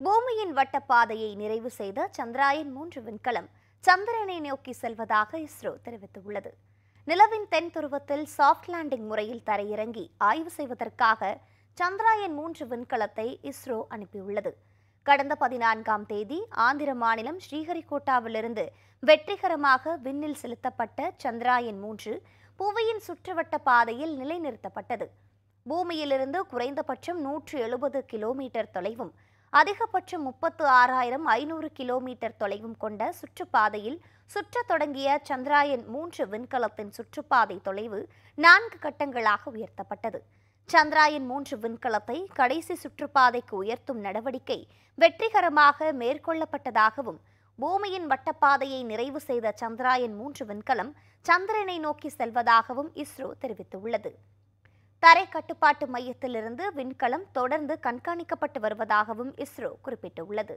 பூமியின் வட்டப்பாதையை நிறைவு செய்த சந்திராயன் மூன்று விண்கலம் சந்திரனை நோக்கி செல்வதாக இஸ்ரோ தெரிவித்துள்ளது. நிலவின் தென் துருவத்தில் சாஃப்ட் லேண்டிங் முறையில் தரையிறங்கி ஆய்வு செய்வதற்காக சந்திராயன் மூன்று விண்கலத்தை இஸ்ரோ அனுப்பியுள்ளது. கடந்த பதினான்காம் தேதி ஆந்திர மாநிலம் ஸ்ரீஹரிகோட்டாவிலிருந்து வெற்றிகரமாக விண்ணில் செலுத்தப்பட்ட சந்திராயன் மூன்று புவியின் சுற்றுவட்ட பாதையில் நிலைநிறுத்தப்பட்டது. பூமியிலிருந்து குறைந்தபட்சம் நூற்று எழுபது கிலோமீட்டர் தொலைவும் அதிகபட்சம் முப்பத்து ஆறாயிரம் ஐநூறு கிலோமீட்டர் தொலைவும் கொண்ட சுற்றுப்பாதையில் சுற்றத் தொடங்கிய சந்திராயன் மூன்று விண்கலத்தின் சுற்றுப்பாதை தொலைவு நான்கு கட்டங்களாக உயர்த்தப்பட்டது. சந்திராயன் மூன்று விண்கலத்தை கடைசி சுற்றுப்பாதைக்கு உயர்த்தும் நடவடிக்கை வெற்றிகரமாக மேற்கொள்ளப்பட்டதாகவும் பூமியின் வட்டப்பாதையை நிறைவு செய்த சந்திராயன் மூன்று விண்கலம் சந்திரனை நோக்கி செல்வதாகவும் இஸ்ரோ தெரிவித்துள்ளது. தரை கட்டுப்பாட்டு மையத்திலிருந்து விண்கலம் தொடர்ந்து கண்காணிக்கப்பட்டு வருவதாகவும் இஸ்ரோ குறிப்பிட்டுள்ளது.